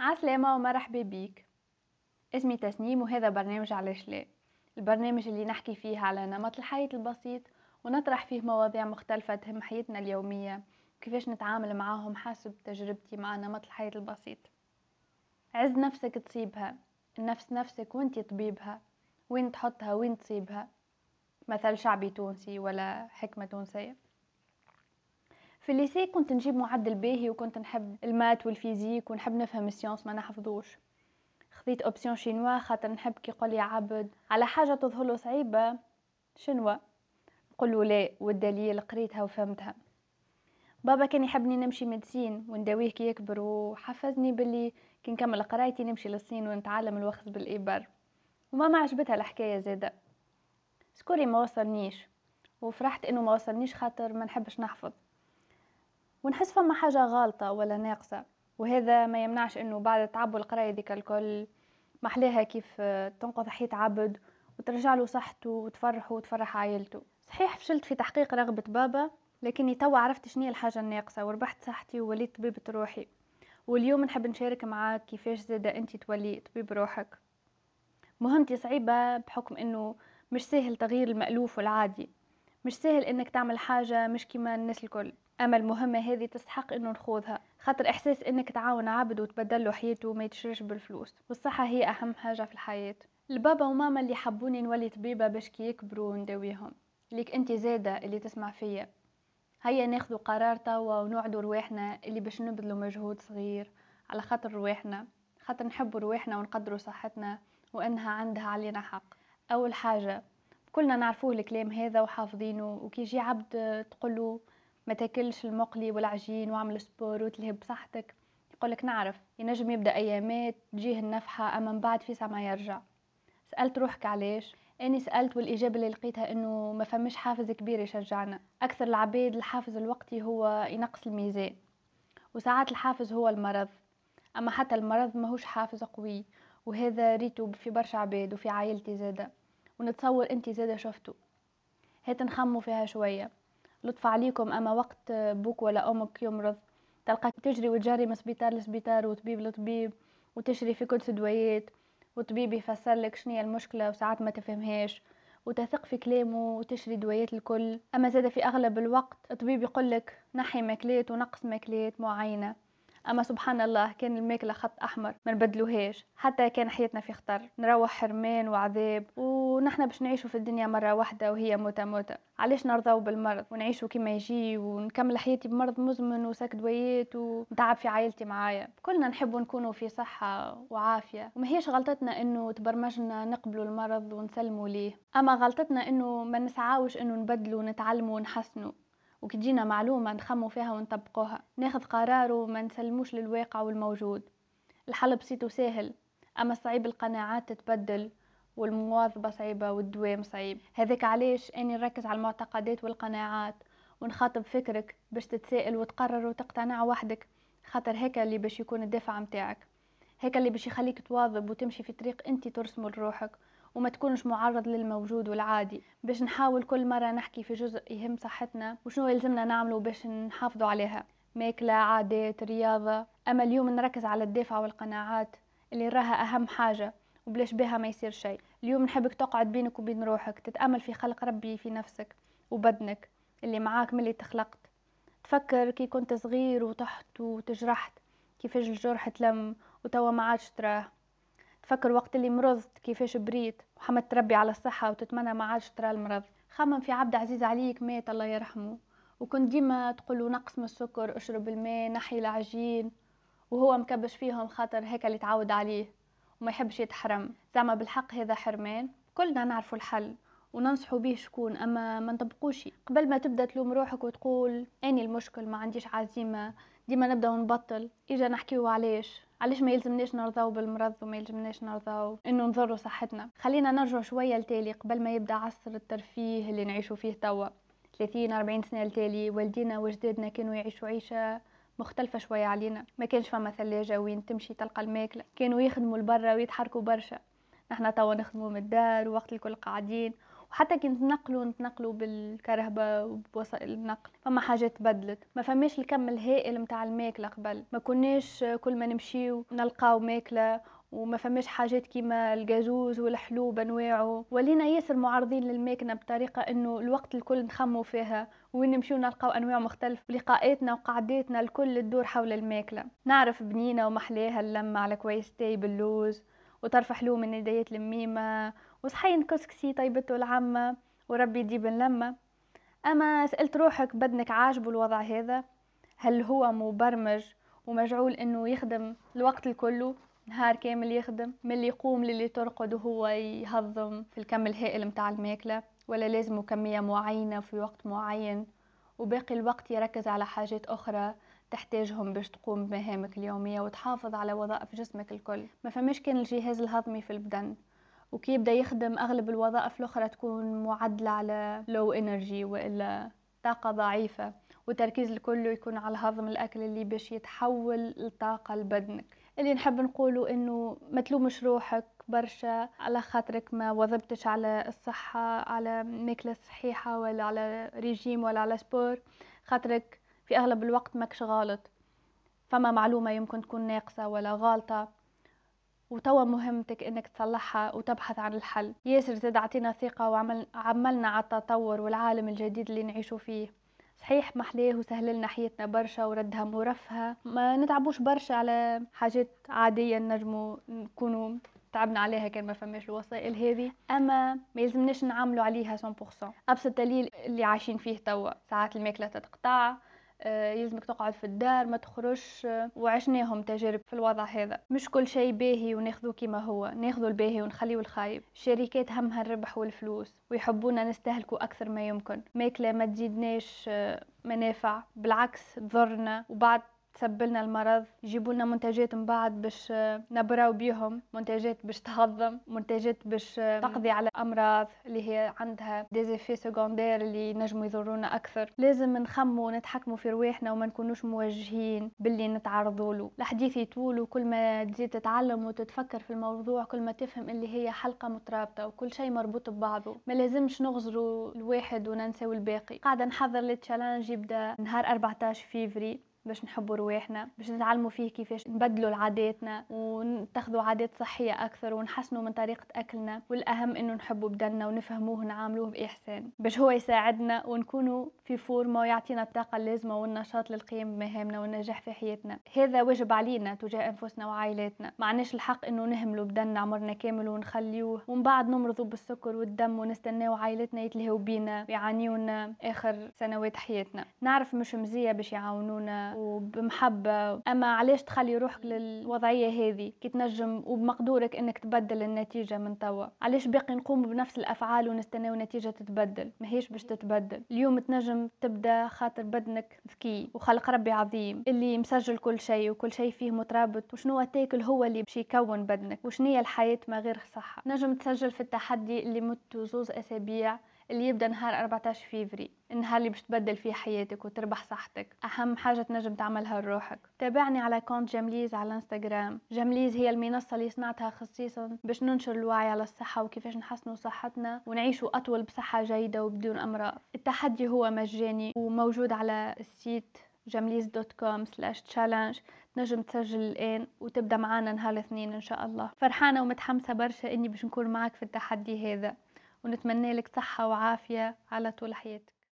عسلامة ومرحبا بيك. اسمي تسنيم وهذا برنامج علاش لا. البرنامج اللي نحكي فيه على نمط الحياة البسيط ونطرح فيه مواضيع مختلفة تهم حياتنا اليومية. وكيفاش نتعامل معاهم حسب تجربتي مع نمط الحياة البسيط. عز نفسك تصيبها. النفس نفسك وانت طبيبها. وين تحطها وين تصيبها. مثل شعبي تونسي ولا حكمة تونسية. في ال lycée كنت نجيب معدل باهي وكنت نحب ال maths وال physique ونحب نفهم ال sciences ما نحفظوش. خذيت option chinois خاطر نحب كي يقول لي عبد على حاجة تظهر صعيبة شنوا نقول له لا والدليل قريتها وفهمتها. بابا كان يحبني نمشي médecine ونداويه كي يكبر وحفزني باللي كي نكمل قرايتي نمشي للصين ونتعلم الوخز بالإبر. وما ما عجبتها الحكاية زادة score ي ما وصلنيش. وفرحت إنه ما وصلنيش خاطر ما نحبش نحفظ. ونحس فما حاجة غالطة ولا ناقصة وهذا ما يمنعش إنه بعد تعب القراية ديك الكل محلاها كيف تنقذ حياة عبد وترجع له صحته وتفرحه وتفرح عائلته. صحيح فشلت في تحقيق رغبة بابا لكني توا عرفت شنية الحاجة الناقصة وربحت صحتي ووليت طبيبة روحي. واليوم نحب نشارك معاك كيفاش زادة أنت تولي طبيب روحك. مهمتي صعيبة بحكم إنه مش سهل تغيير المألوف والعادي. مش سهل إنك تعمل حاجة مش كيما الناس الكل. أما المهمة هذه تستحق إنه نخوضها خاطر إحساس إنك تعاون عبد وتبدل له حياته وما يتشرش بالفلوس والصحة هي أهم حاجة في الحياة. البابا وماما اللي حبوني نولي طبيبة باش كي يكبروا ونداويهم ليك أنت زادة اللي تسمع فيا. هيا ناخذ قرار توا ونوعدوا رواحنا اللي باش نبذلوا مجهود صغير على خاطر رواحنا خاطر نحبوا رواحنا ونقدروا صحتنا وإنها عندها علينا حق. أول حاجة كلنا نعرفوه الكلام هذا وحافظينه وكي يجي عبد تقوله تاكلش المقلي والعجين واعمل سبور وتلهب بصحتك. يقولك نعرف ينجم يبدأ أيامات تجيه النفحة أما من بعد في ما يرجع. سألت روحك علاش؟ أني سألت والإجابة اللي لقيتها إنه ما فمش حافز كبير يشجعنا. أكثر العباد الحافز الوقتي هو ينقص الميزان. وساعات الحافز هو المرض. أما حتى المرض ماهوش حافز قوي. وهذا ريتو في برشا عباد وفي عائلتي زادة. ونتصور انت زادة شفتو. هات نخمو فيها شوية. لطف عليكم أما وقت بوك ولا أمك يمرض تلقاك تجري وتجري من سبيطار لسبيطار وطبيب لطبيب وتشري في كدس دوايات وطبيب يفسر لك شنو المشكلة وساعات ما تفهمهاش وتثق في كلامه وتشري دوايات الكل. أما زاد في أغلب الوقت الطبيب يقول لك نحي ماكلات ونقص ماكلات معينة. أما سبحان الله كان الماكلة خط أحمر ما نبدلوهاش. حتى كان حياتنا في خطر نروح حرمان وعذاب ونحن باش نعيشوا في الدنيا مرة واحدة وهي موتة موتة. علاش نرضاو بالمرض؟ ونعيشوا كما يجي ونكمل حياتي بمرض مزمن وساك دويات ونتعب في عائلتي معايا. كلنا نحب نكونوا في صحة وعافية وما هيش غلطتنا إنه تبرمجنا نقبلوا المرض ونسلموا ليه. أما غلطتنا إنه ما نسعاوش إنه نبدلوا ونتعلموا ونحسنوا. وكتجينا معلومة نخمو فيها ونطبقوها ناخذ قرار وما نسلموش للواقع والموجود. الحل بسيط وسهل أما صعيب القناعات تتبدل والمواظبة صعيبة والدوام صعيب. هذاك علاش أني نركز على المعتقدات والقناعات ونخاطب فكرك باش تتسائل وتقرر وتقتنع وحدك. خاطر هيك اللي باش يكون الدافع متاعك. هيك اللي باش يخليك تواظب وتمشي في طريق أنت ترسمه لروحك. وما تكونش معرض للموجود والعادي. باش نحاول كل مرة نحكي في جزء يهم صحتنا وشنو يلزمنا نعمله باش نحافظوا عليها؟ ماكلة عادات رياضة. أما اليوم نركز على الدافع والقناعات اللي راها أهم حاجة وبلاش بها ما يصير شيء. اليوم نحبك تقعد بينك وبين روحك تتأمل في خلق ربي في نفسك وبدنك اللي معاك ملي تخلقت. تفكر كي كنت صغير وطحت وتجرحت كيفاش الجرح تلم وتوا ما عادش تراه. تفكر وقت اللي مرضت كيفاش بريت وحمدت ربي على الصحة وتتمنى ما عادش ترى المرض. خمم في عبد عزيز عليك مات الله يرحمه. وكنت ديما تقول نقص من السكر اشرب الماء نحي العجين. وهو مكبش فيهم خاطر هيك اللي تعود عليه وما يحبش يتحرم. زعما بالحق هذا حرمان. كلنا نعرفوا الحل وننصحوا به شكون أما ما نطبقوش. قبل ما تبدأ تلوم روحك وتقول أني المشكل ما عنديش عزيمة ديما نبدأ ونبطل إجا نحكيو علاش علاش ما يلزمناش نرضاو بالمرض وما يلزمناش نرضاو إنه نضروا صحتنا؟ خلينا نرجع شوية لتالي قبل ما يبدأ عصر الترفيه اللي نعيشو فيه توا. 30 40 سنة لتالي والدينا وجدادنا كانوا يعيشوا عيشة مختلفة شوية علينا. ما كانش فما ثلاجة وين تمشي تلقى الماكلة. كانوا يخدموا لبرا ويتحركوا برشا. نحنا توا نخدموا من الدار ووقت الكل قاعدين. وحتى كي نتنقلوا نتنقلوا بالكرهبه وبوسائل النقل. فما حاجات تبدلت. ما فماش الكم الهائل متاع الماكلة قبل. ما كناش كل ما نمشيو نلقاو ماكلة وما فماش حاجات كيما الجازوز والحلو بأنواعه. ولينا ياسر معارضين للماكلة بطريقة إنه الوقت الكل نخمموا فيها وين نمشيو نلقاو أنواع مختلفة. لقاءاتنا وقعداتنا الكل تدور حول الماكلة. نعرف بنينه ومحلاها اللمة على كويس تاي باللوز وطرف حلو من نديات الميمه وصحين كسكسي طيبته العمه وربي يجيب اللمه أما سألت روحك بدنك عاجبه الوضع هذا؟ هل هو مبرمج ومجعول إنه يخدم الوقت الكله؟ نهار كامل يخدم من اللي يقوم للي ترقد وهو يهضم في الكم الهائل متاع الماكلة؟ ولا لازم كمية معينة في وقت معين؟ وباقي الوقت يركز على حاجات أخرى تحتاجهم باش تقوم بمهامك اليومية وتحافظ على وظائف جسمك الكل. ما فماش كان الجهاز الهضمي في البدن. وكي يبدأ يخدم أغلب الوظائف الأخرى تكون معدلة على low energy وإلا طاقة ضعيفة والتركيز الكل يكون على هضم الأكل اللي باش يتحول لطاقة لبدنك. اللي نحب نقوله إنه ما تلومش روحك برشا على خاطرك ما وظبتش على الصحة على ماكلة صحيحة ولا على ريجيم ولا على sport. خاطرك في أغلب الوقت ماكش غلط. فما معلومة يمكن تكون ناقصة ولا غالطة وتوا مهمتك إنك تصلحها وتبحث عن الحل. ياسر زاد عطينا ثقة وعملنا على التطور والعالم الجديد اللي نعيشو فيه. صحيح محلاه وسهل لنا حياتنا برشا وردها مرفهة ما نتعبوش برشا على حاجات عادية نجمو نكونوا تعبنا عليها كان ما فماش الوسائل هذه أما ما يلزمناش نعاملوا عليها 100% أبسط دليل اللي عايشين فيه توا. ساعات الماكلة تتقطع يلزمك تقعد في الدار ما تخرجش آه، وعشناهم تجارب في الوضع هذا. مش كل شيء باهي وناخذه كما هو. ناخذه الباهي ونخليه الخايب. الشركات همها الربح والفلوس ويحبونا نستهلكوا أكثر ما يمكن. ماكلة ما تزيدناش آه، منافع. بالعكس تضرنا وبعد تسبب لنا المرض يجيبوا لنا منتجات من بعد باش نبراو بيهم منتجات باش تهضم منتجات باش تقضي على أمراض اللي هي عندها des effets secondaires اللي نجموا يضرونا أكثر. لازم نخمموا ونتحكموا في رواحنا وما نكونوش موجهين باللي نتعرضوا له. الحديث يطول وكل ما تزيد تتعلم وتتفكر في الموضوع كل ما تفهم اللي هي حلقة مترابطة وكل شيء مربوط ببعضه. ما لازمش نغزروا الواحد وننساو الباقي. قاعدة نحضر لل challenge يبدأ نهار 14 فيفري. باش نحبوا رواحنا باش نتعلموا فيه كيفاش نبدلوا عاداتنا ونتخذوا عادات صحية أكثر ونحسنوا من طريقة أكلنا. والأهم إنه نحبوا بدننا ونفهموه ونعاملوه بإحسان باش هو يساعدنا ونكونوا في فورمة ويعطينا الطاقة اللازمة والنشاط للقيام بمهامنا والنجاح في حياتنا. هذا واجب علينا تجاه أنفسنا وعائلاتنا. ما عندناش الحق إنه نهملوا بدننا عمرنا كامل ونخليوه. ومن بعد نمرضوا بالسكر والدم ونستناو عائلتنا يتلهوا بينا ويعانيونا آخر سنوات حياتنا. نعرف مش مزية باش يعاونونا وبمحبة. أما علاش تخلي روحك للوضعية هذه؟ كي تنجم وبمقدورك أنك تبدل النتيجة من توا. علاش باقي نقوم بنفس الأفعال ونستناو النتيجة تتبدل؟ ماهيش باش تتبدل. اليوم تنجم تبدأ خاطر بدنك ذكي وخلق ربي عظيم اللي مسجل كل شيء وكل شيء فيه مترابط. وشنو تاكل هو اللي باش يكون بدنك؟ وشنية الحياة ما غير صحة؟ نجم تسجل في التحدي اللي متاع زوز أسابيع اللي يبدأ نهار 14 فيفري النهار اللي باش تبدل فيه حياتك وتربح صحتك. أهم حاجة تنجم تعملها لروحك. تابعني على compte جمليز على إنستغرام. جمليز هي المنصة اللي صنعتها خصيصا باش ننشر الوعي على الصحة وكيفاش نحسنوا صحتنا ونعيشوا أطول بصحة جيدة وبدون أمراض. التحدي هو مجاني وموجود على ال site جمليز dot com slash challenge تنجم تسجل الآن وتبدأ معنا نهار الاثنين إن شاء الله. فرحانة ومتحمسة برشا إني باش نكون معك في التحدي هذا. ونتمنى لك صحة وعافية على طول حياتك.